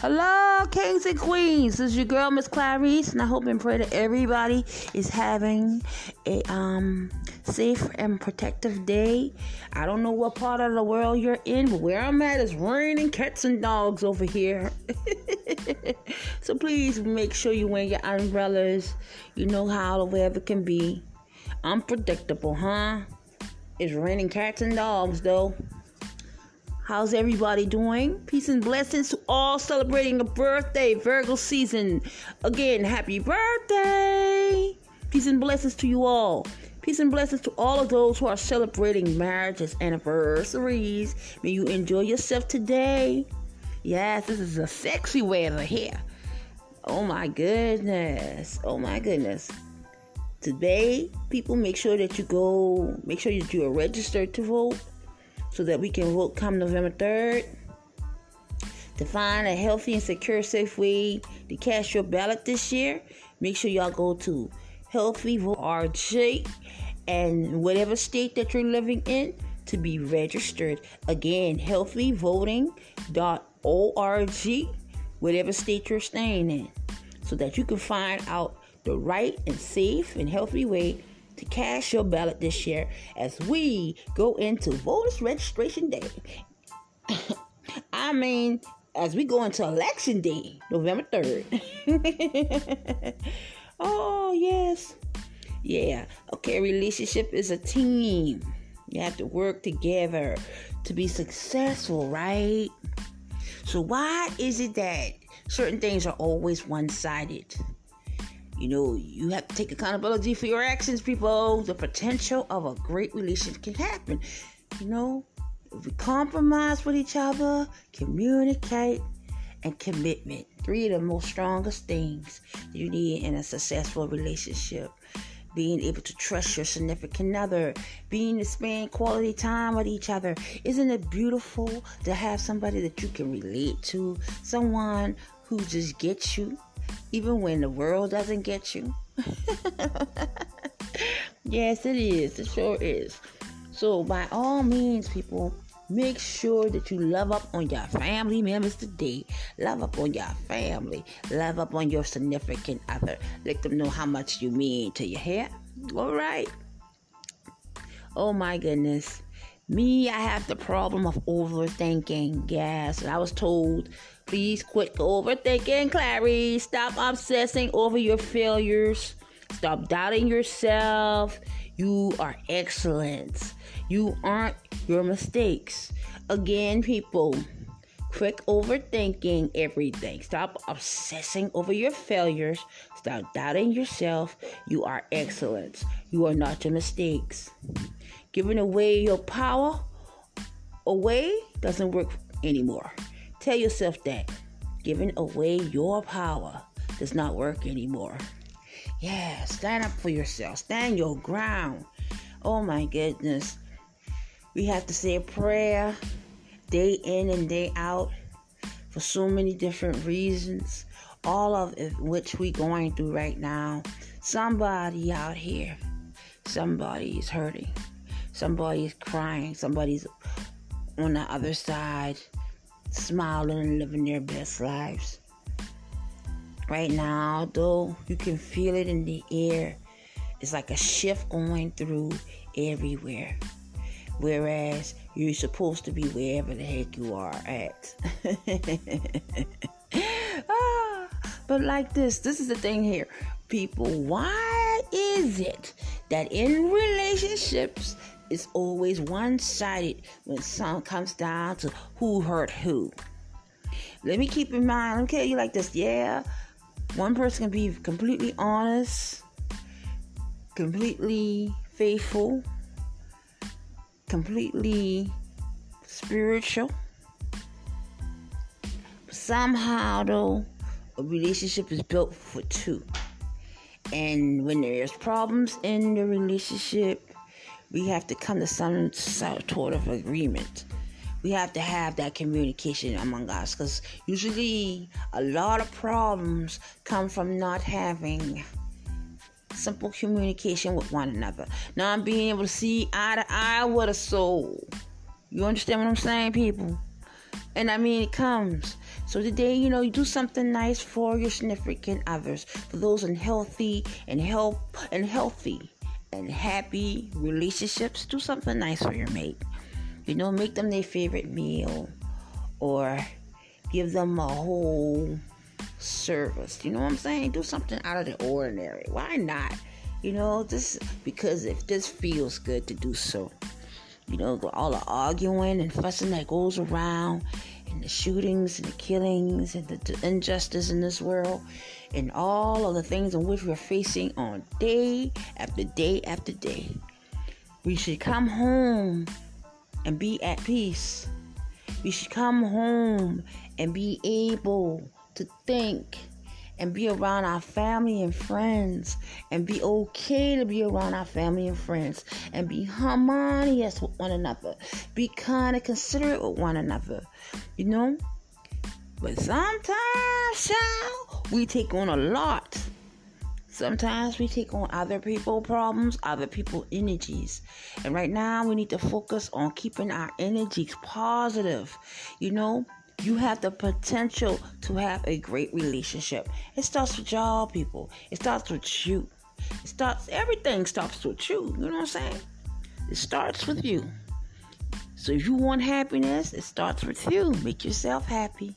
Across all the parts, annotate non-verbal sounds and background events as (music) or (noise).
Hello, kings and queens. This is your girl, Miss Clarice, and I hope and pray that everybody is having a um safe and protective day. I don't know what part of the world you're in, but where I'm at is raining cats and dogs over here. (laughs) so please make sure you wear your umbrellas. You know how the weather can be unpredictable, huh? It's raining cats and dogs, though. How's everybody doing? Peace and blessings to all celebrating a birthday, Virgo season. Again, happy birthday! Peace and blessings to you all. Peace and blessings to all of those who are celebrating marriages, anniversaries. May you enjoy yourself today. Yes, this is a sexy weather here. Oh my goodness. Oh my goodness. Today, people make sure that you go, make sure that you are registered to vote so that we can vote come November 3rd. To find a healthy and secure, safe way to cast your ballot this year, make sure y'all go to healthyvoting.org and whatever state that you're living in to be registered. Again, healthyvoting.org, whatever state you're staying in, so that you can find out the right and safe and healthy way to cast your ballot this year as we go into voters registration day. (coughs) I mean, as we go into election day, November 3rd. (laughs) oh, yes. Yeah. Okay, relationship is a team. You have to work together to be successful, right? So, why is it that certain things are always one sided? You know, you have to take accountability for your actions, people. The potential of a great relationship can happen. You know, if we compromise with each other, communicate, and commitment. Three of the most strongest things you need in a successful relationship. Being able to trust your significant other, being to spend quality time with each other. Isn't it beautiful to have somebody that you can relate to? Someone who just gets you, even when the world doesn't get you. (laughs) yes, it is. It sure is. So, by all means, people, make sure that you love up on your family members today. Love up on your family. Love up on your significant other. Let them know how much you mean to your hair. All right. Oh my goodness. Me, I have the problem of overthinking. Yes, I was told, please quit overthinking, Clary. Stop obsessing over your failures. Stop doubting yourself. You are excellent. You aren't your mistakes. Again, people, quit overthinking everything. Stop obsessing over your failures. Stop doubting yourself. You are excellent. You are not your mistakes. Giving away your power away doesn't work anymore. Tell yourself that. Giving away your power does not work anymore. Yeah, stand up for yourself. Stand your ground. Oh my goodness. We have to say a prayer day in and day out for so many different reasons, all of which we're going through right now. Somebody out here, somebody is hurting. Somebody's crying. Somebody's on the other side, smiling and living their best lives. Right now, though, you can feel it in the air. It's like a shift going through everywhere. Whereas you're supposed to be wherever the heck you are at. (laughs) ah, but like this, this is the thing here. People, why is it that in relationships it's always one sided when some comes down to who hurt who. Let me keep in mind, let me tell you like this, yeah, one person can be completely honest, completely faithful, completely spiritual. Somehow, though, a relationship is built for two. And when there's problems in the relationship, we have to come to some sort of agreement. We have to have that communication among us because usually a lot of problems come from not having simple communication with one another. Not being able to see eye to eye with a soul. You understand what I'm saying, people? And I mean, it comes. So today, you know, you do something nice for your significant others, for those in healthy and help and healthy and happy relationships. Do something nice for your mate. You know, make them their favorite meal, or give them a whole service. You know what I'm saying? Do something out of the ordinary. Why not? You know, just because if this feels good to do so. You know, all the arguing and fussing that goes around, and the shootings and the killings and the, the injustice in this world, and all of the things in which we're facing on day after day after day. We should come home and be at peace. We should come home and be able to think and be around our family and friends and be okay to be around our family and friends and be harmonious with one another. Be kind and considerate with one another. You know? But sometimes, child, we take on a lot. Sometimes we take on other people problems, other people energies. And right now we need to focus on keeping our energies positive. You know, you have the potential to have a great relationship. It starts with y'all, people. It starts with you. It starts, everything starts with you. You know what I'm saying? It starts with you. So if you want happiness, it starts with you. Make yourself happy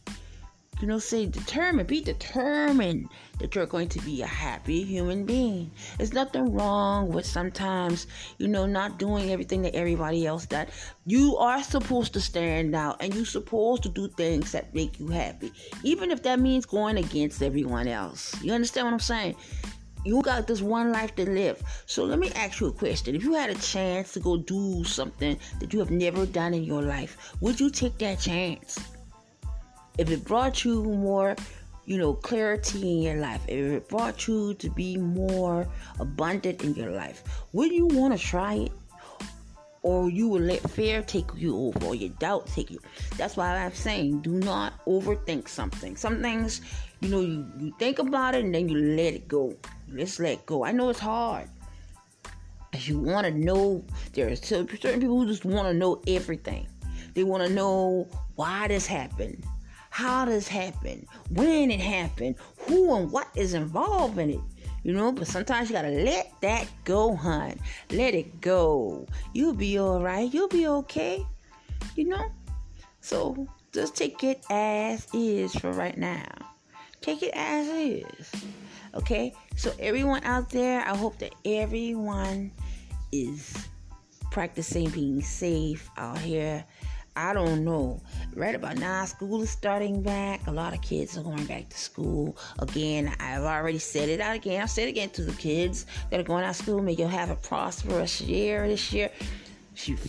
you know, say determined, be determined that you're going to be a happy human being. There's nothing wrong with sometimes, you know, not doing everything that everybody else does. You are supposed to stand out and you're supposed to do things that make you happy, even if that means going against everyone else. You understand what I'm saying? You got this one life to live. So let me ask you a question. If you had a chance to go do something that you have never done in your life, would you take that chance? if it brought you more you know clarity in your life. If it brought you to be more abundant in your life would you want to try it? Or you will let fear take you over or your doubt take you. That's why i'm saying do not overthink something. Some things you know you, you think about it and then you let it go. Let's let go. I know it's hard. If you want to know there are certain people who just want to know everything. They want to know why this happened how this happened, when it happened, who and what is involved in it. You know, but sometimes you gotta let that go, hun. Let it go. You'll be alright. You'll be okay. You know? So just take it as is for right now. Take it as is. Okay? So everyone out there, I hope that everyone is practicing being safe out here I don't know. Right about now, school is starting back. A lot of kids are going back to school. Again, I've already said it out again. I've said it again to the kids that are going out of school. May you have a prosperous year this year.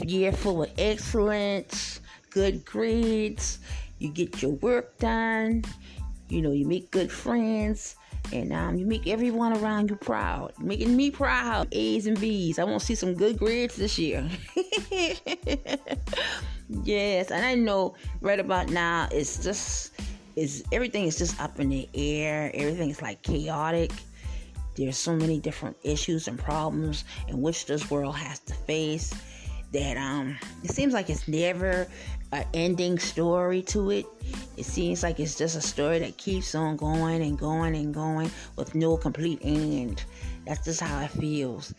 Year full of excellence, good grades. You get your work done. You know, you make good friends. And um, you make everyone around you proud. Making me proud. A's and B's. I want to see some good grades this year. (laughs) Yes, and I know right about now it's just is everything is just up in the air. Everything is like chaotic. There's so many different issues and problems in which this world has to face that um it seems like it's never an ending story to it. It seems like it's just a story that keeps on going and going and going with no complete end. That's just how it feels.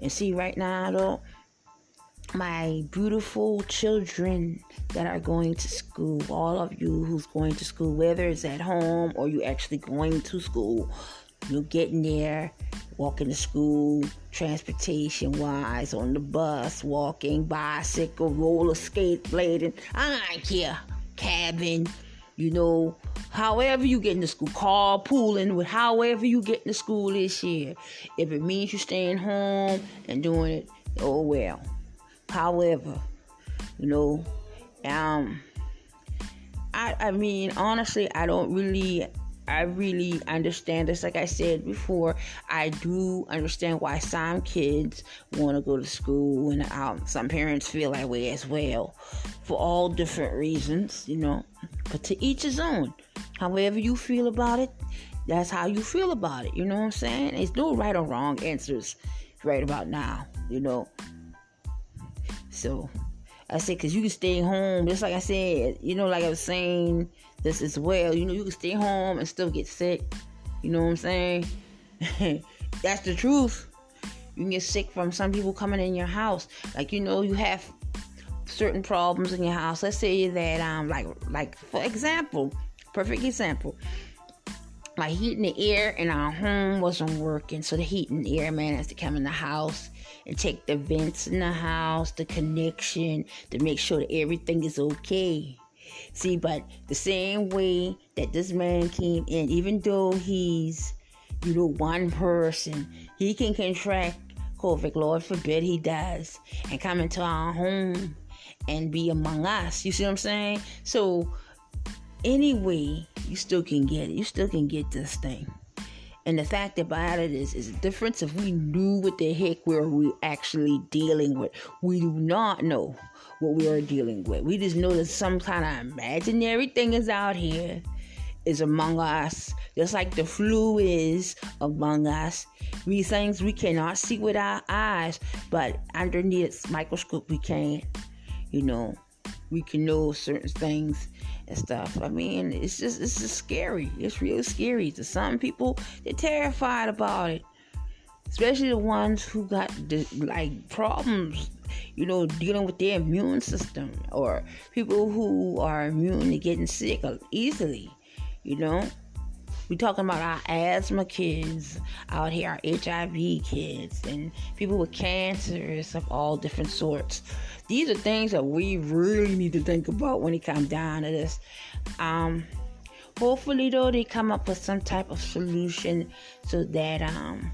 And see, right now, though, my beautiful children that are going to school, all of you who's going to school, whether it's at home or you actually going to school, you are getting there, walking to school, transportation wise, on the bus, walking, bicycle, roller skate, blading, I don't care, cabin, you know, however you get into school, carpooling with however you get into school this year. If it means you staying home and doing it, oh well. However, you know, um, I I mean honestly, I don't really I really understand this. Like I said before, I do understand why some kids want to go to school, and um, some parents feel that way as well, for all different reasons, you know. But to each his own. However you feel about it, that's how you feel about it. You know what I'm saying? There's no right or wrong answers right about now. You know, so I said, because you can stay home, just like I said, you know, like I was saying this as well. You know, you can stay home and still get sick. You know what I'm saying? (laughs) That's the truth. You can get sick from some people coming in your house. Like, you know, you have certain problems in your house. Let's say that, um, like, like for example, perfect example, like heating the air in our home wasn't working, so the heating air man has to come in the house and check the vents in the house, the connection, to make sure that everything is okay. See, but the same way that this man came in, even though he's, you know, one person, he can contract COVID. Lord forbid he does, and come into our home and be among us. You see what I'm saying? So anyway, you still can get it. You still can get this thing. And the fact about it is, is the difference if we knew what the heck we we actually dealing with. We do not know what we are dealing with. We just know that some kind of imaginary thing is out here, is among us, just like the flu is among us. These things we cannot see with our eyes, but underneath microscope we can. You know, we can know certain things and stuff. I mean, it's just it's just scary. It's real scary to some people. They're terrified about it, especially the ones who got the, like problems. You know, dealing with their immune system, or people who are immune to getting sick easily. You know, we talking about our asthma kids out here, our HIV kids, and people with cancers of all different sorts. These are things that we really need to think about when it comes down to this. Um, hopefully, though, they come up with some type of solution so that um,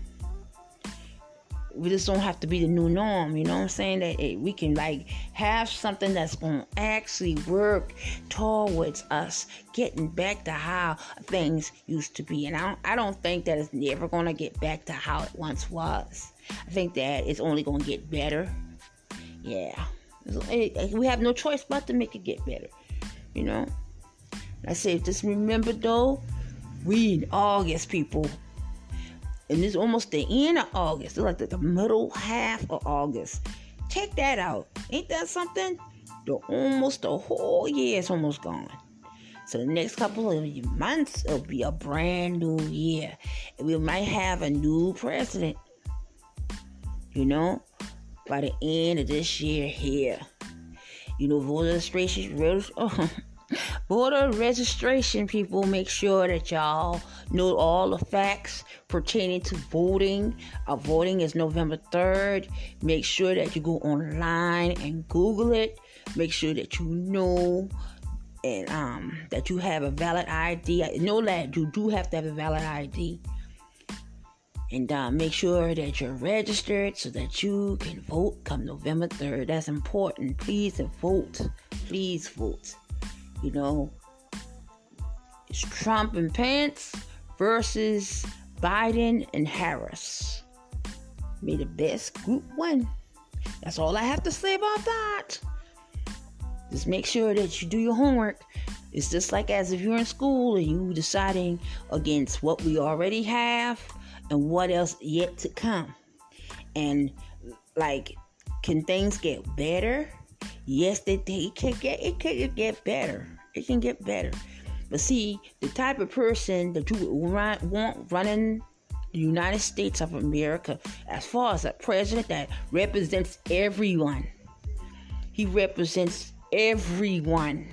we just don't have to be the new norm. You know what I'm saying? That it, we can like have something that's to actually work towards us getting back to how things used to be. And I don't, I don't think that it's never to get back to how it once was. I think that it's only to get better. Yeah. We have no choice but to make it get better. You know? I say, just remember though, we in August, people and it's almost the end of August. It's like the, the middle half of August. Check that out. Ain't that something? The almost the whole year is almost gone. So the next couple of months it'll be a brand new year. And we might have a new president. You know, by the end of this year here. You know, voter registration, (laughs) voter registration people make sure that y'all know all the facts pertaining to voting. Uh, voting is November 3rd. Make sure that you go online and Google it. Make sure that you know and um, that you have a valid ID. Know that you do have to have a valid ID. And uh, make sure that you're registered so that you can vote come November 3rd. That's important. Please vote. Please vote. You know, it's Trump and Pence versus Biden and Harris. May the best group win. That's all I have to say about that. Just make sure that you do your homework. It's just like as if you're in school and you deciding against what we already have and what else yet to come. And like, can things get better? Yes, they, they can get it can get better. It can get better. But see, the type of person that you want running the United States of America, as far as a president that represents everyone, he represents everyone.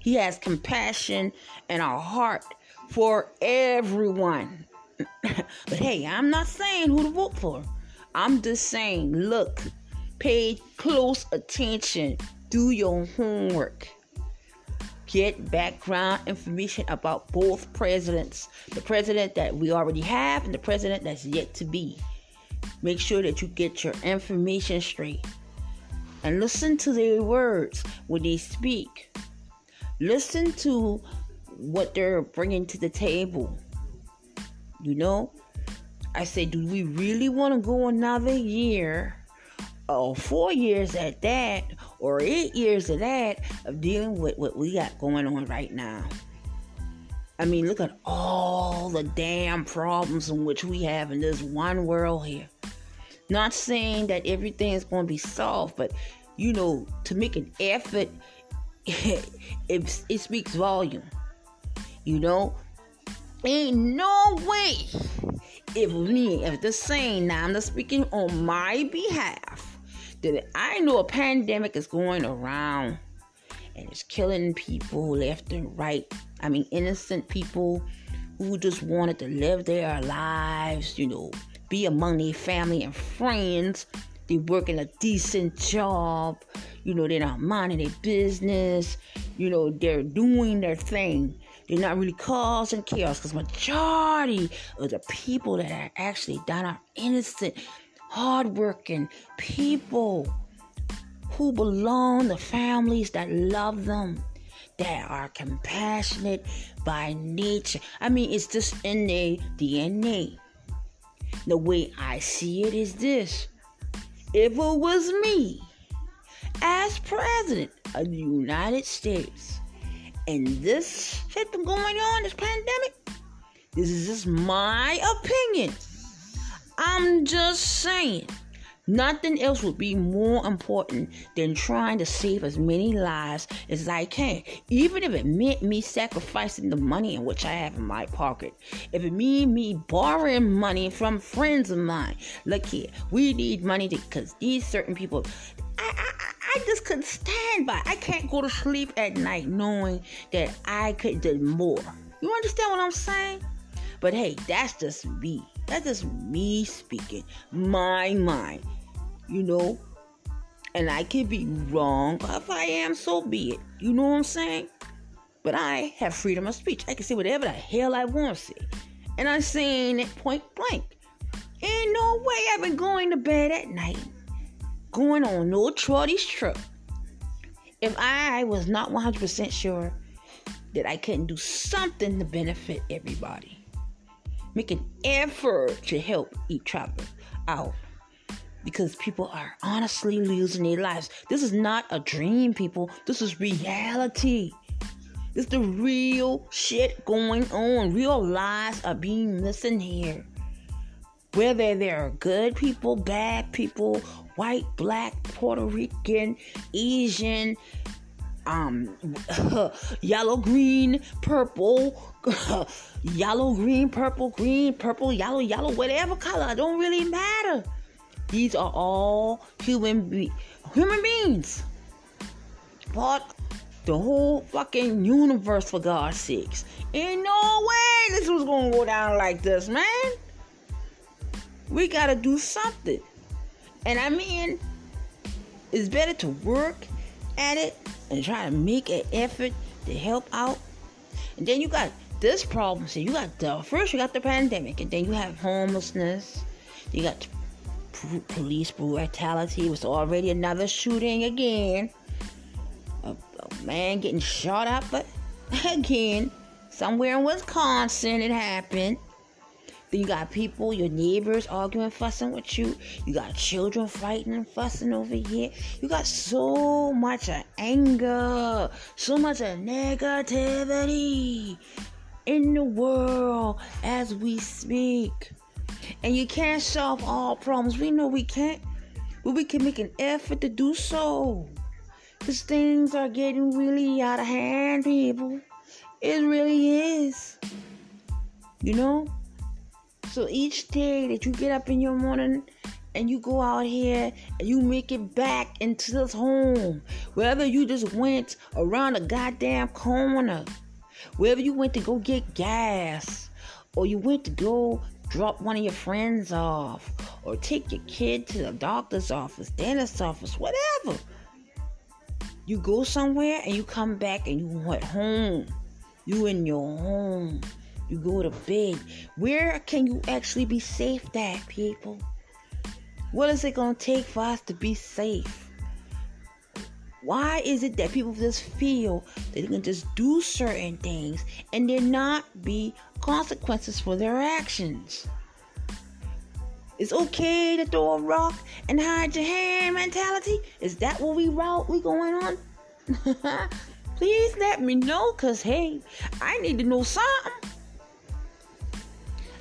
He has compassion and a heart for everyone. (coughs) but hey, I'm not saying who to vote for. I'm just saying, look, pay close attention, do your homework get background information about both presidents the president that we already have and the president that's yet to be. Make sure that you get your information straight and listen to their words when they speak. Listen to what they're bringing to the table. You know, I say, do we really want to go another year or four years at that or eight years of that of dealing with what we got going on right now. I mean, look at all the damn problems in which we have in this one world here. Not saying that everything is going to be solved, but you know, to make an effort, (laughs) it, it speaks volume. You know, ain't no way if me, if the same, now I'm not speaking on my behalf, that I know a pandemic is going around and it's killing people left and right. I mean, innocent people who just wanted to live their lives, you know, be among their family and friends. They work in a decent job, you know, they're not minding their business, you know, they're doing their thing. They're not really causing chaos because majority of the people that are actually down are innocent, hardworking people who belong to families that love them, that are compassionate by nature. I mean, it's just in their DNA. The way I see it is this if it was me as president of the United States and this shit going on, this pandemic, this is just my opinion. I'm just saying. Nothing else would be more important than trying to save as many lives as I can, even if it meant me sacrificing the money in which I have in my pocket. If it mean me borrowing money from friends of mine. Look here, we need money because these certain people. I, I, I just couldn't stand by. I can't go to sleep at night knowing that I could do more. You understand what I'm saying? But hey, that's just me. That's just me speaking. My mind you know. And I could be wrong. If I am, so be it. You know what I'm saying? But I have freedom of speech. I can say whatever the hell I want to say. And I'm saying it point blank. Ain't no way I've been going to bed at night, going on no trotty's trip. If I was not 100% sure that I couldn't do something to benefit everybody, make an effort to help each other out because people are honestly losing their lives. This is not a dream, people. This is reality. Is the real shit going on. Real lives are being missing here. Whether they're good people, bad people, white, black, Puerto Rican, Asian, um, (laughs) yellow, green, purple, (laughs) yellow, green, purple, green, purple, yellow, yellow, whatever color, don't really matter. These are all human be- human beings. Part the whole fucking universe for God's sakes. Ain't no way this was gonna go down like this, man. We gotta do something. And I mean, it's better to work at it and try to make an effort to help out. And then you got this problem. So you got the first you got the pandemic, and then you have homelessness. You got police brutality It was already another shooting again. A, a man getting shot up, but (laughs) again, somewhere in Wisconsin it happened. You got people, your neighbors arguing, fussing with you. You got children fighting and fussing over here. You got so much of anger, so much of negativity in the world as we speak. And you can't solve all problems. We know we can't, but we can make an effort to do so. Because things are getting really out of hand, people. It really is. You know? So each day that you get up in your morning and you go out here and you make it back into this home, whether you just went around a goddamn corner, wherever you went to go get gas, or you went to go drop one of your friends off, or take your kid to the doctor's office, dentist's office, whatever. You go somewhere and you come back and you went home. You in your home. You go to bed. Where can you actually be safe at, people? What is it going to take for us to be safe? Why is it that people just feel they can just do certain things and there not be consequences for their actions? It's okay to throw a rock and hide your hand mentality? Is that what we route we going on? (laughs) Please let me know, cause hey, I need to know something.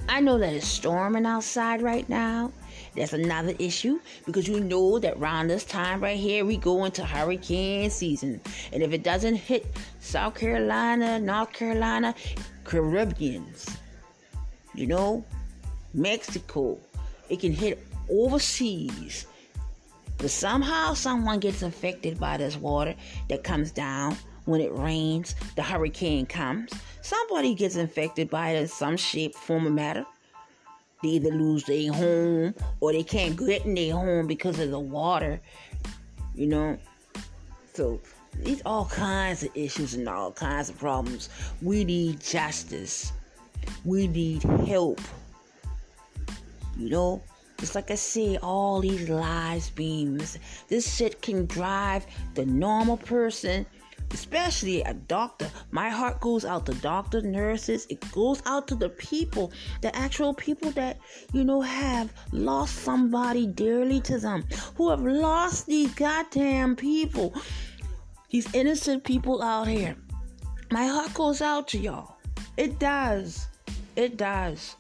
I know that it's storming outside right now, That's another issue because you know that around this time right here, we go into hurricane season. And if it doesn't hit South Carolina, North Carolina, Caribbeans, you know, Mexico, it can hit overseas. But somehow someone gets infected by this water that comes down when it rains, the hurricane comes. Somebody gets infected by it in some shape, form, or matter. They either lose their home or they can't get in their home because of the water. You know? So these all kinds of issues and all kinds of problems. We need justice. We need help. You know? Just like I say, all these lives being missing. This shit can drive the normal person especially a doctor. My heart goes out to doctors, nurses. It goes out to the people, the actual people that, you know, have lost somebody dearly to them, who have lost these goddamn people, these innocent people out here. My heart goes out to y'all. It does. It does.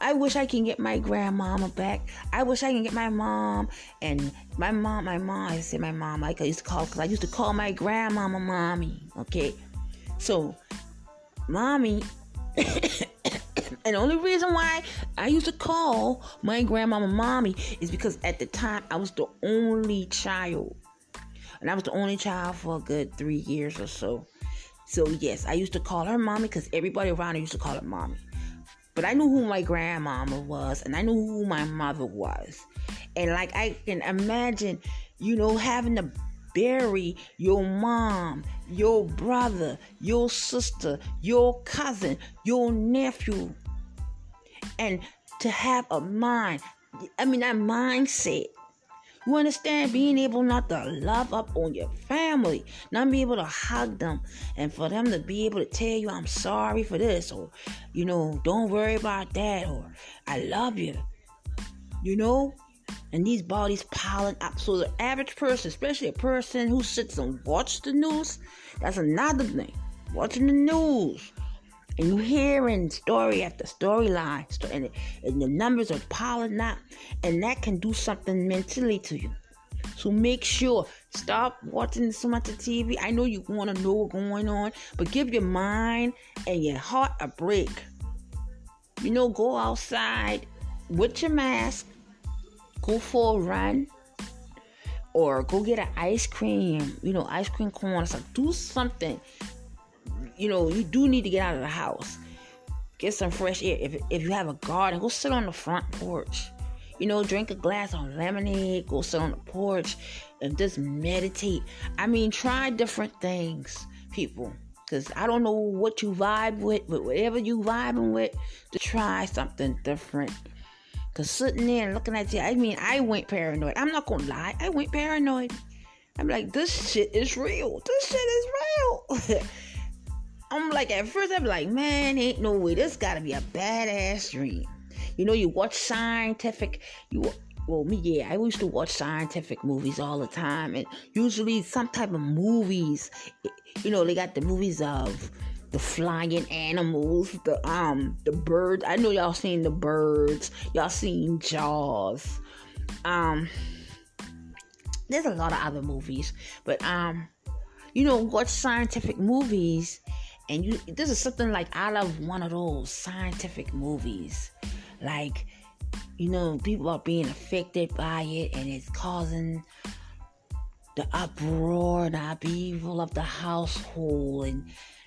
I wish I can get my grandmama back. I wish I can get my mom and my mom, my mom. I say my mom, like I used to call because I used to call my grandmama mommy. Okay, so mommy. (coughs) and the only reason why I used to call my grandmama mommy is because at the time I was the only child. And I was the only child for a good three years or so. So yes, I used to call her mommy because everybody around her used to call her mommy. But I knew who my grandmama was and I knew who my mother was. And like I can imagine, you know, having to bury your mom, your brother, your sister, your cousin, your nephew. And to have a mind, I mean, that mindset you understand? Being able not to love up on your family, not be able to hug them, and for them to be able to tell you, I'm sorry for this, or, you know, don't worry about that, or I love you. You know? And these bodies piling up. So the average person, especially a person who sits and watches the news, that's another thing. Watching the news and you hearing story after storyline, and, and the numbers are piling up, and that can do something mentally to you. So make sure stop watching so much of TV. I know you want to know what's going on, but give your mind and your heart a break. You know, go outside with your mask, go for a run, or go get an ice cream. You know, ice cream cone. So do something you know, you do need to get out of the house. Get some fresh air. If, if you have a garden, go sit on the front porch. You know, drink a glass of lemonade, go sit on the porch and just meditate. I mean, try different things, people. Because I don't know what you vibe with, but whatever you vibing with, to try something different. Because sitting there and looking at you, I mean, I went paranoid. I'm not to lie. I went paranoid. I'm like, this shit is real. This shit is real. (laughs) I'm like, at first, I'm like, man, ain't no way. This gotta be a badass dream. You know, you watch scientific, you well, me, yeah, I used to watch scientific movies all the time, and usually some type of movies. You know, they got the movies of the flying animals, the um, the birds. I know y'all seen the birds. Y'all seen Jaws. Um, there's a lot of other movies, but um, you know, watch scientific movies and you this is something like out of one of those scientific movies. Like you know people are being affected by it and it's causing the uproar the upheaval of the household. And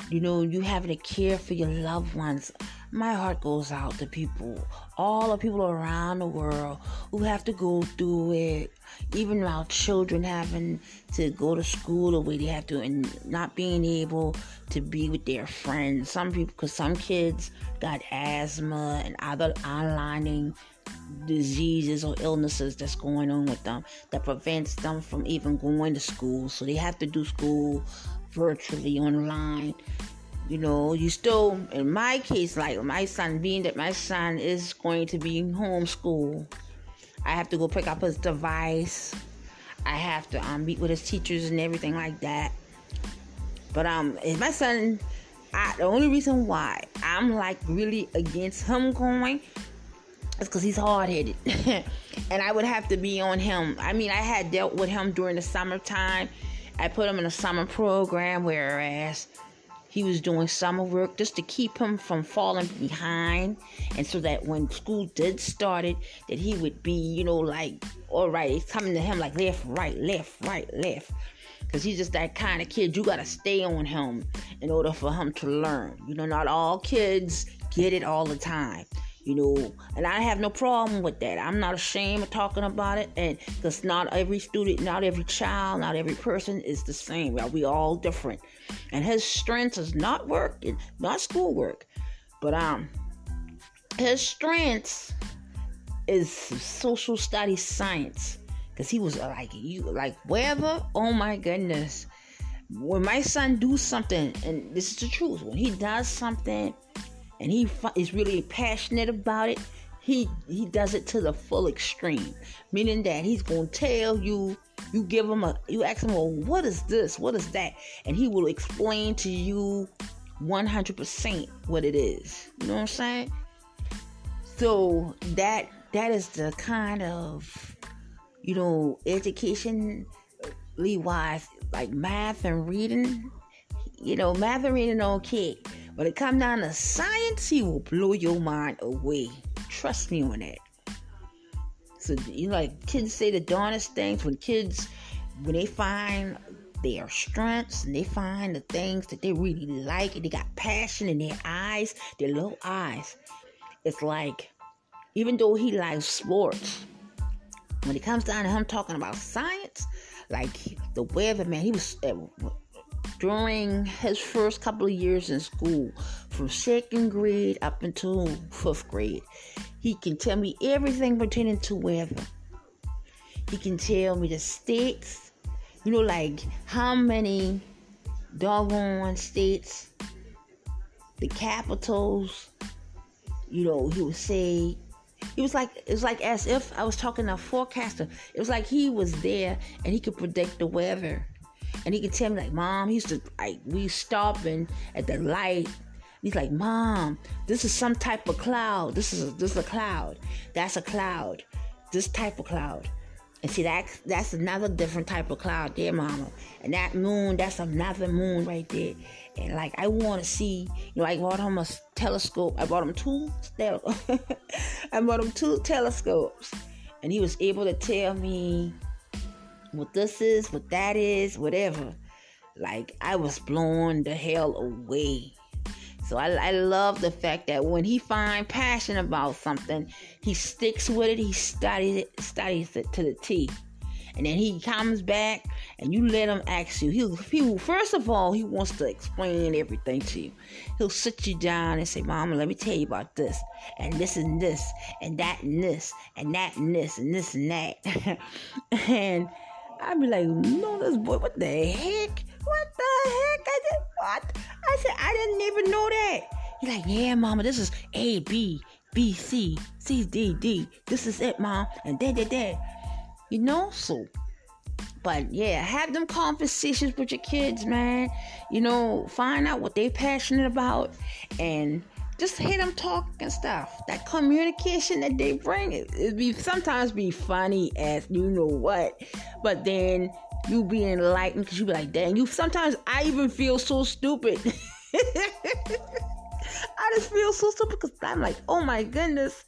you know you having to care for your loved ones my heart goes out to people all the people around the world who have to go through it even our children having to go to school the way they have to and not being able to be with their friends. Some people, because some kids got asthma and other online diseases or illnesses that's going on with them that prevents them from even going to school. So they have to do school virtually online. You know, you still, in my case, like my son, being that my son is going to be homeschooled I have to go pick up his device. I have to um, meet with his teachers and everything like that. But um, my son, I, the only reason why I'm like really against him going It's because he's hard headed. (laughs) and I would have to be on him. I mean, I had dealt with him during the summertime. I put him in a summer program, whereas he was doing summer work just to keep him from falling behind. And so that when school did started that he would be you know like all right it's coming to him like left right left right left. Because he's just that kind of kid. You got to stay on him in order for him to learn. You know not all kids get it all the time you know and i have no problem with that. I'm not ashamed of talking about it and because not every student not every child not every person is the same. We all different. And his strength is not work not schoolwork but um his strengths is social studies science. Because he was like you like wherever oh my goodness. When my son do something and this is the truth when he does something and he is really passionate about it, he he does it to the full extreme. Meaning that he's gonna tell you, you give him a, you ask him, well, what is this? What is that? And he will explain to you 100% what it is. You know what I'm saying? So that that is the kind of you know education wise like math and reading you know math and reading okay when it comes down to science, he will blow your mind away. Trust me on that. So you know, like kids say the darnest things when kids when they find their strengths and they find the things that they really like and they got passion in their eyes, their little eyes. It's like even though he likes sports, when it comes down to him talking about science, like the weather man, he was uh, during his first couple of years in school, from second grade up until fifth grade. He can tell me everything pertaining to weather. He can tell me the states, you know, like how many doggone states, the capitals, you know, he would say it was like it was like as if I was talking to a forecaster. It was like he was there and he could predict the weather and he could tell me like, "Mom," he used to like we stopping at the light. He's like, "Mom, this is some type of cloud. This is a, this is a cloud. That's a cloud. This type of cloud." And see that that's another different type of cloud there, mama. And that moon, that's another moon right there. And like I wanna see, you know, I bought him a telescope. I bought him two (laughs) I bought him two telescopes. And he was able to tell me what this is, what that is, whatever. Like I was blown the hell away. So I, I love the fact that when he find passion about something, he sticks with it. He studies it, studies it to the T, and then he comes back and you let him ask you. He'll, he first of all he wants to explain everything to you. He'll sit you down and say, "Mama, let me tell you about this and this and this and that and this and that and this and this and that," (laughs) and I'd be like, no, this boy, what the heck? What the heck? I said, what? I said, I didn't even know that. He's like, yeah, mama, this is A, B, B, C, C, D, D. This is it, mom. And da, da, da. You know, so. But yeah, have them conversations with your kids, man. You know, find out what they're passionate about and just hear them talk and stuff. That communication that they bring, it, it be sometimes be funny as you know what, but then you be enlightened because you be like, dang, you sometimes I even feel so stupid. (laughs) I just feel so stupid because I'm like, oh my goodness,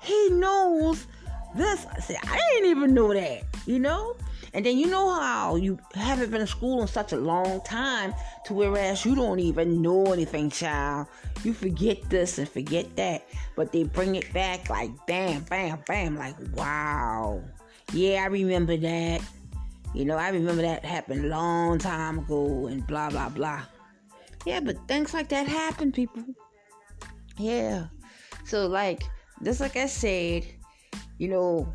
he knows this. I said, I didn't even know that, you know? And then you know how you haven't been in school in such a long time to whereas you don't even know anything, child. You forget this and forget that. But they bring it back like bam, bam, bam, like wow. Yeah, I remember that. You know, I remember that happened a long time ago and blah blah blah. Yeah, but things like that happen, people. Yeah. So like just like I said, you know,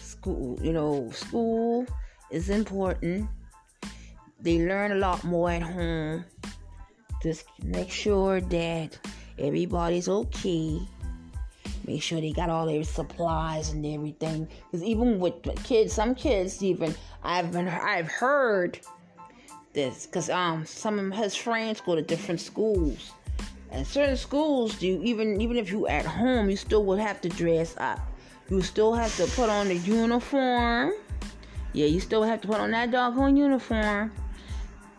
school, you know, school is important. They learn a lot more at home. Just make sure that everybody's okay. Make sure they got all their supplies and everything. Because even with kids, some kids even I've been I've heard this because um some of his friends go to different schools And certain schools, do even even if you at home, you still would have to dress up. You still have to put on the uniform. Yeah, you still have to put on that doggone uniform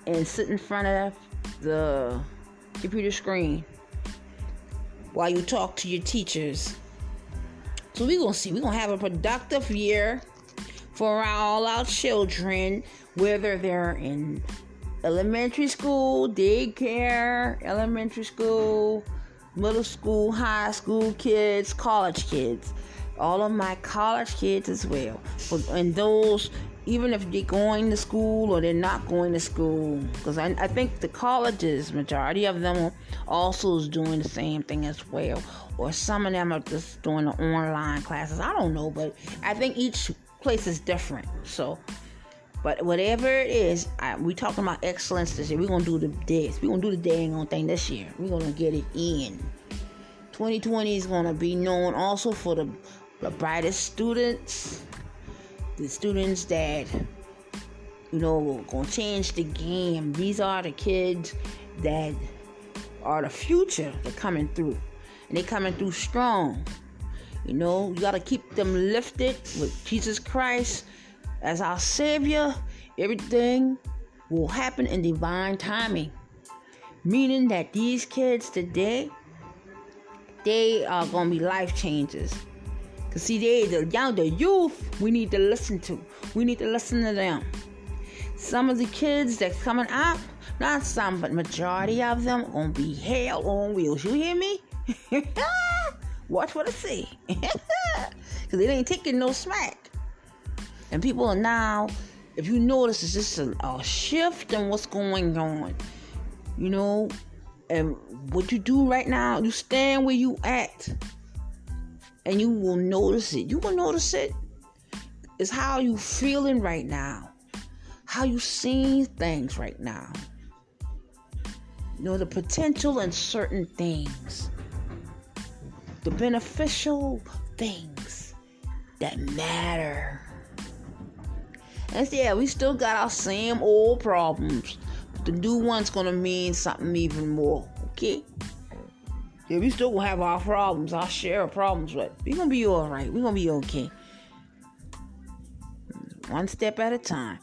and sit in front of the computer screen while you talk to your teachers. So we're gonna see. We're gonna have a productive year for all our children, whether they're in elementary school, daycare, elementary school, middle school, high school kids, college kids. All of my college kids as well. And those, even if they're going to school or they're not going to school, because I, I think the colleges, majority of them also is doing the same thing as well. Or some of them are just doing the online classes. I don't know, but I think each place is different. So but whatever it is, I, we talking about excellence this year. We're gonna do the this. We're gonna do the dang on thing this year. We're gonna get it in. 2020 is gonna be known also for the, the brightest students, the students that you know gonna change the game. These are the kids that are the future. They're coming through, and they're coming through strong. You know, you gotta keep them lifted with Jesus Christ as our Savior, everything will happen in divine timing. Meaning that these kids today, they are gonna be life changers. See, they the young, the youth, we need to listen to. We need to listen to them. Some of the kids that's coming up, not some, but majority of them gonna be hell on wheels. You hear me? (laughs) Watch what I say. (laughs) Cause it ain't taking no smack. And people are now, if you notice, it's just a, a shift in what's going on. You know, and what you do right now, you stand where you at, and you will notice it. You will notice it. It's how you feeling right now, how you seeing things right now. You know the potential in certain things, the beneficial things that matter. And yeah, we still got our same old problems. But the new one's gonna mean something even more. Okay? Yeah, we still gonna have our problems, our share of problems, but we gonna be alright. we gonna be okay. One step at a time.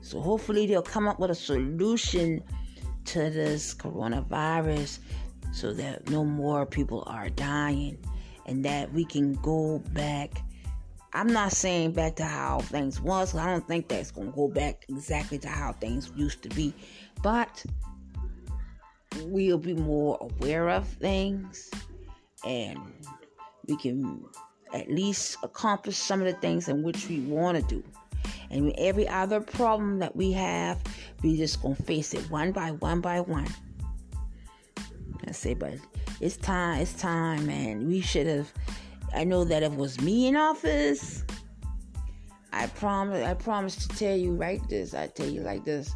So hopefully they'll come up with a solution to this coronavirus so that no more people are dying and that we can go back I'm not saying back to how things was. I don't think that's going to go back exactly to how things used to be. But we'll be more aware of things and we can at least accomplish some of the things in which we want to do. And every other problem that we have, we just gonna face it one by one by one. I say, but it's time, it's time, man. We should have I know that if it was me in office, I promise I promise to tell you right this. I tell you like this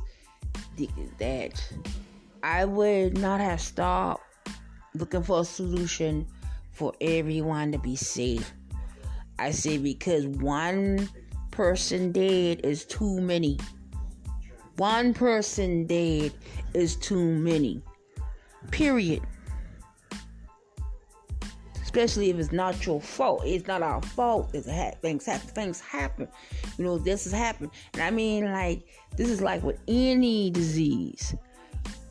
that I would not have stopped looking for a solution for everyone to be safe. I say because one person dead is too many. One person dead is too many. Period especially if it's not your fault. It's not our fault. It's ha- things happen. Things happen. You know, this has happened, and I mean, like this is like with any disease.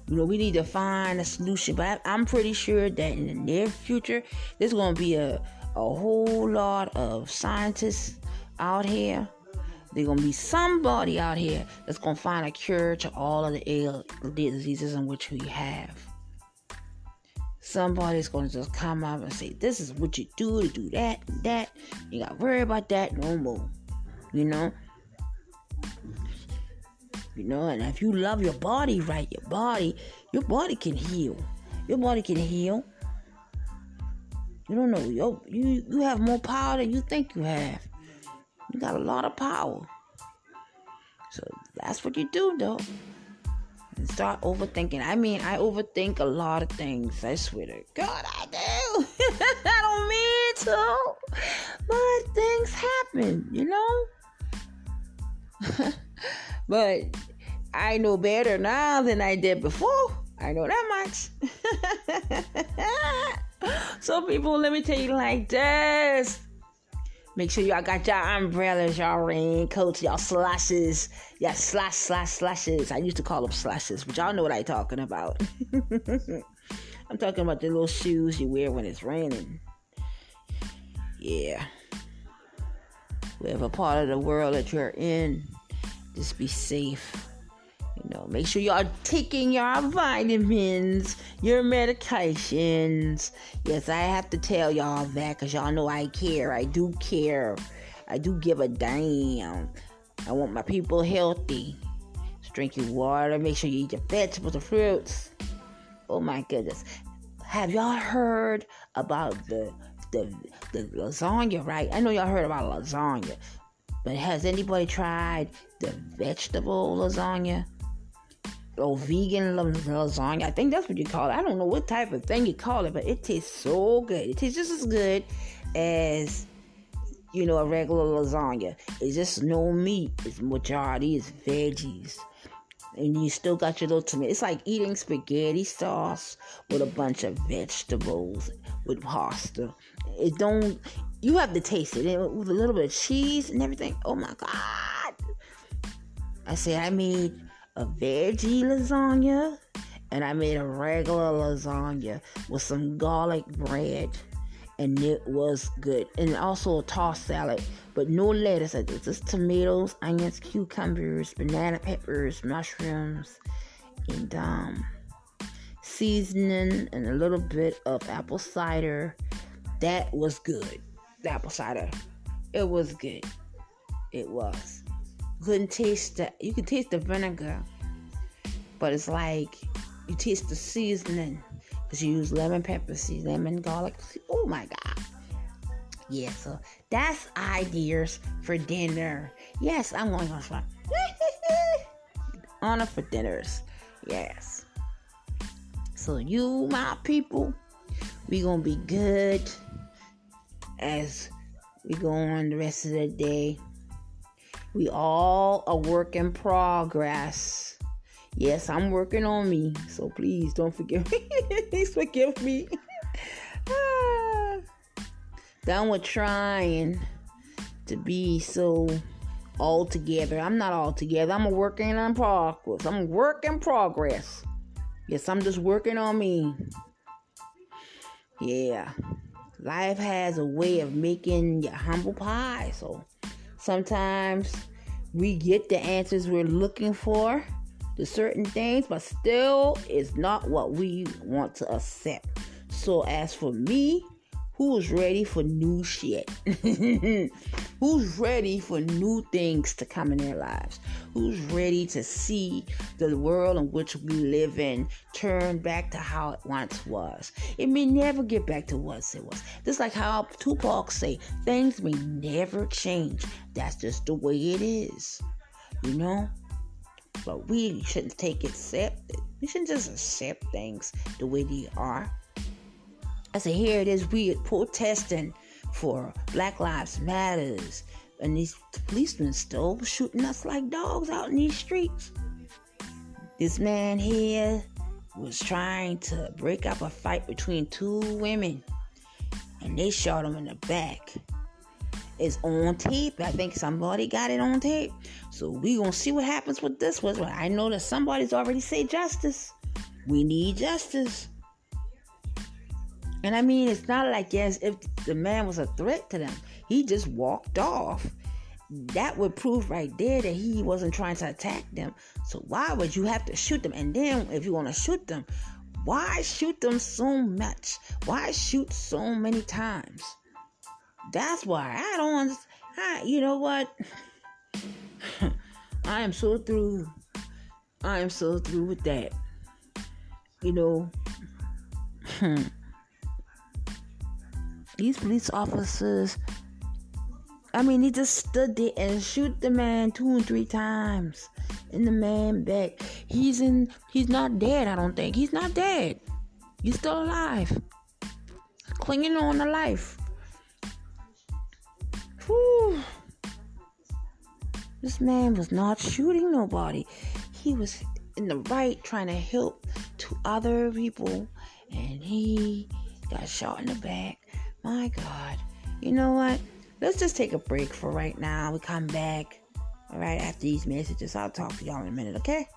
You know, we need to find a solution. But I, am pretty sure that in the near future, there's going to be a a whole lot of scientists out here. There's going to be somebody out here that's going to find a cure to all of the diseases in which we have somebody's going to just come up and say, This is what you do to do that and that. You got to worry about that no more. You know? You know, and if you love your body right, your body, your body can heal. Your body can heal. You don't know, yo, you you have more power than you think you have. You got a lot of power. So that's what you do, though and start overthinking. I mean, I overthink a lot of things. I swear to God, I do. (laughs) I don't mean to, but things happen, you know. (laughs) but I know better now than I did before. I know that much. (laughs) so, people, let me tell you like this. Make sure y'all got y'all umbrellas, y'all raincoats, y'all slashes, y'all slash slash slashes. I used to call them slashes, but y'all know what I'm talking about. (laughs) I'm talking about the little shoes you wear when it's raining. Yeah. Whatever part of the world that you're in, just be safe. You know, make sure y'all taking your vitamins, your medications. Yes, I have to tell y'all that because y'all know I care. I do care. I do give a damn. I want my people healthy. Drink your water. Make sure you eat your vegetables and fruits. Oh my goodness. Have y'all heard about the the the lasagna, right? I know y'all heard about lasagna. But has anybody tried the vegetable lasagna? Or vegan lasagna. I think that's what you call it. I don't know what type of thing you call it, but it tastes so good. It tastes just as good as you know a regular lasagna. It's just no meat. It's majority is veggies. And you still got your little tomato. It's like eating spaghetti sauce with a bunch of vegetables with pasta. It don't. You have to taste it with a little bit of cheese and everything. Oh my god! I say I made a veggie lasagna and I made a regular lasagna with some garlic bread and it was good. And also a tossed salad, but no lettuce. It's just tomatoes, onions, cucumbers, banana peppers, mushrooms, and um, seasoning and a little bit of apple cider. That was good. The apple cider. It was good. It was couldn't taste the you could taste the vinegar, but it's like you taste the seasoning because you use lemon pepper seed, lemon garlic. Oh my god. Yeah, so that's ideas for dinner. Yes, I'm going on fun. (laughs) Honor for dinners. Yes. So you, my people, we gonna be good as we go on the rest of the day. We all a work in progress. Yes, I'm working on me. So please don't forgive me. (laughs) please forgive me. (sighs) Done with trying to be so all together. I'm not all together. I'm a working in progress. I'm a work in progress. Yes, I'm just working on me. Yeah. Life has a way of making you humble pie. So Sometimes we get the answers we're looking for to certain things, but still it's not what we want to accept. So as for me, who's ready for new shit? (laughs) who's ready for new things to come in their lives? Who's ready to see the world in which we live in turn back to how it once was? It may never get back to what it was. Just like how Tupac say, things may never change. That's just the way it is. You know? But we shouldn't take it accepted. We shouldn't just accept things the way they are. I said, here it is, we protesting for Black Lives Matters, and these policemen still shooting us like dogs out in these streets. This man here was trying to break up a fight between two women, and they shot him in the back. It's on tape. I think somebody got it on tape. So we gonna see what happens with this one. I know that somebody's already said justice. We need justice. And I mean, it's not like as if the man was a threat to them. He just walked off. That would prove right there that he wasn't trying to attack them. So why would you have to shoot them? And then if you want to shoot them, why shoot them so much? Why shoot so many times? That's why I don't understand. you know what? (laughs) I am so through. I am so through with that. You know. (laughs) these police officers, I mean, he just stood there and shoot the man two and three times in the man back. He's in, he's not dead, I don't think. He's not dead. He's still alive. Clinging on to life. Whew. This man was not shooting nobody. He was in the right trying to help to other people and he got shot in the back. My God. You know what? Let's just take a break for right now. We come back. All right, after these messages, I'll talk to y'all in a minute, okay?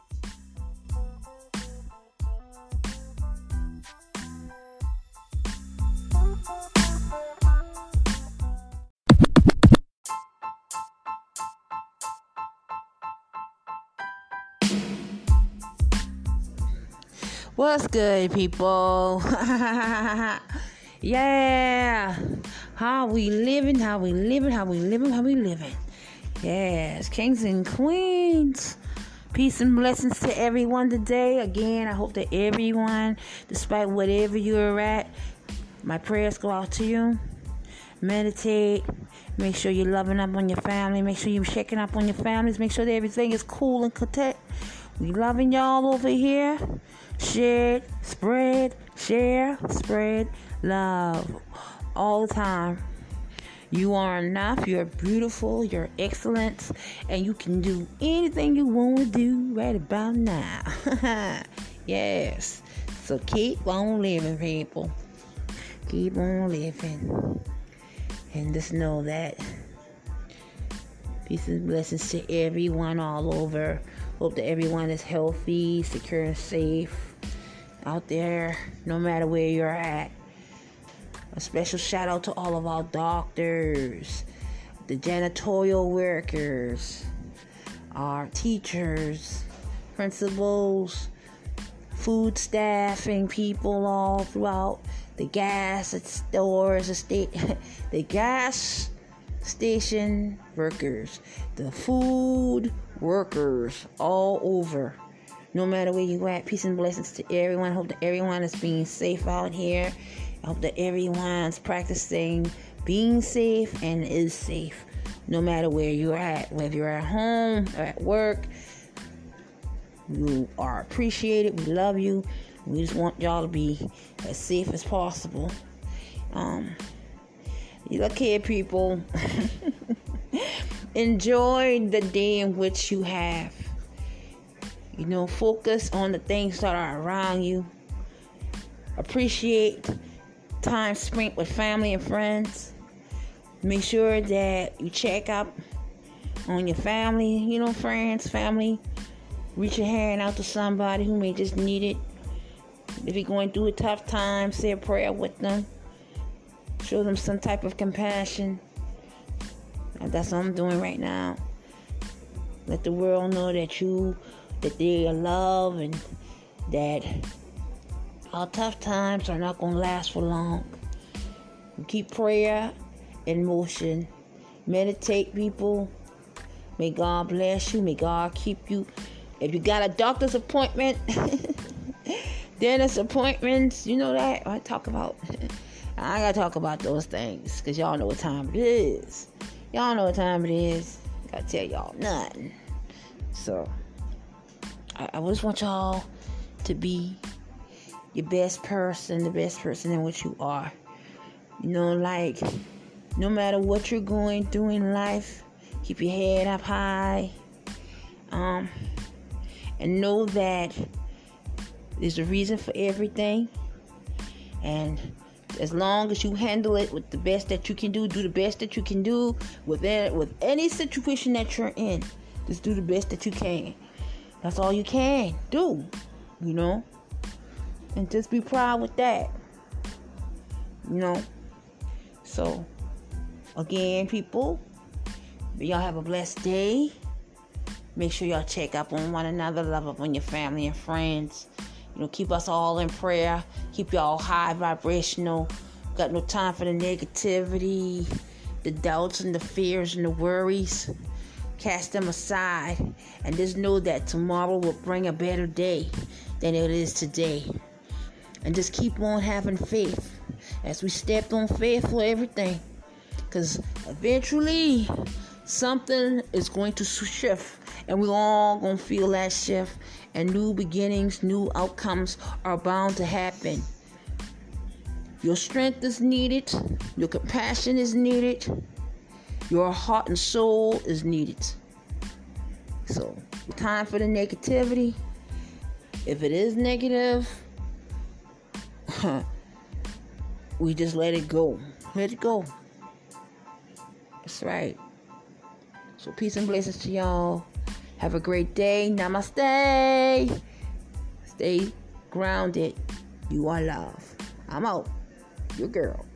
What's good, people? (laughs) yeah. How we living, how we living, how we living, how we living. Yes, kings and queens. Peace and blessings to everyone today. Again, I hope that everyone, despite whatever you're at, my prayers go out to you. Meditate. Make sure you're loving up on your family. Make sure you're checking up on your families. Make sure that everything is cool and content. We loving y'all over here. Share, spread, share, spread love all the time. You are enough, you're beautiful, you're excellent, and you can do anything you want to do right about now. (laughs) yes. So keep on living, people. Keep on living. And just know that peace and blessings to everyone all over. Hope that everyone is healthy, secure, and safe out there, no matter where you're at. A special shout out to all of our doctors, the janitorial workers, our teachers, principals, food staffing people all throughout the gas stores, the (laughs) the gas station workers, the food workers all over no matter where you at. Peace and blessings to everyone. Hope that everyone is being safe out here. I hope that everyone's practicing being safe and is safe no matter where you're at, whether you're at home or at work. You are appreciated. We love you. We just want y'all to be as safe as possible. Um, you look here, people. (laughs) Enjoy the day in which you have. You know, focus on the things that are around you. Appreciate time spent with family and friends. Make sure that you check up on your family, you know, friends, family. Reach your hand out to somebody who may just need it. If you're going through a tough time, say a prayer with them. Show them some type of compassion. That's what I'm doing right now. Let the world know that you that they are loved and that our tough times are not going to last for long. Keep prayer in motion. Meditate, people. May God bless you. May God keep you. If you got a doctor's appointment, (laughs) dentist appointments, you know that I talk about. (laughs) I gotta talk about those things because y'all know what time it is. Y'all know what time it is. I gotta tell y'all nothing. So. I, I just want y'all to be your best person, the best person in what you are. You know, like no matter what you're going through in life, keep your head up high. Um, and know that there's a reason for everything. And as long as you handle it with the best that you can do, do the best that you can do within with any situation that you're in. Just do the best that you can. That's all you can do, you know? And just be proud with that. You know? So, again, people, y'all have a blessed day. Make sure y'all check up on one another, love up on your family and friends. You know, keep us all in prayer. Keep y'all high vibrational. Got no time for the negativity, the doubts and the fears and the worries. Cast them aside and just know that tomorrow will bring a better day than it is today. And just keep on having faith as we step on faith for everything. Because eventually something is going to shift and we're all going to feel that shift and new beginnings, new outcomes are bound to happen. Your strength is needed, your compassion is needed, your heart and soul is needed. So, time for the negativity. If it is negative, (laughs) we just let it go. Let it go. That's right. So peace and blessings to y'all. Have a great day. Namaste. Stay grounded. You are love. I'm out. Your girl.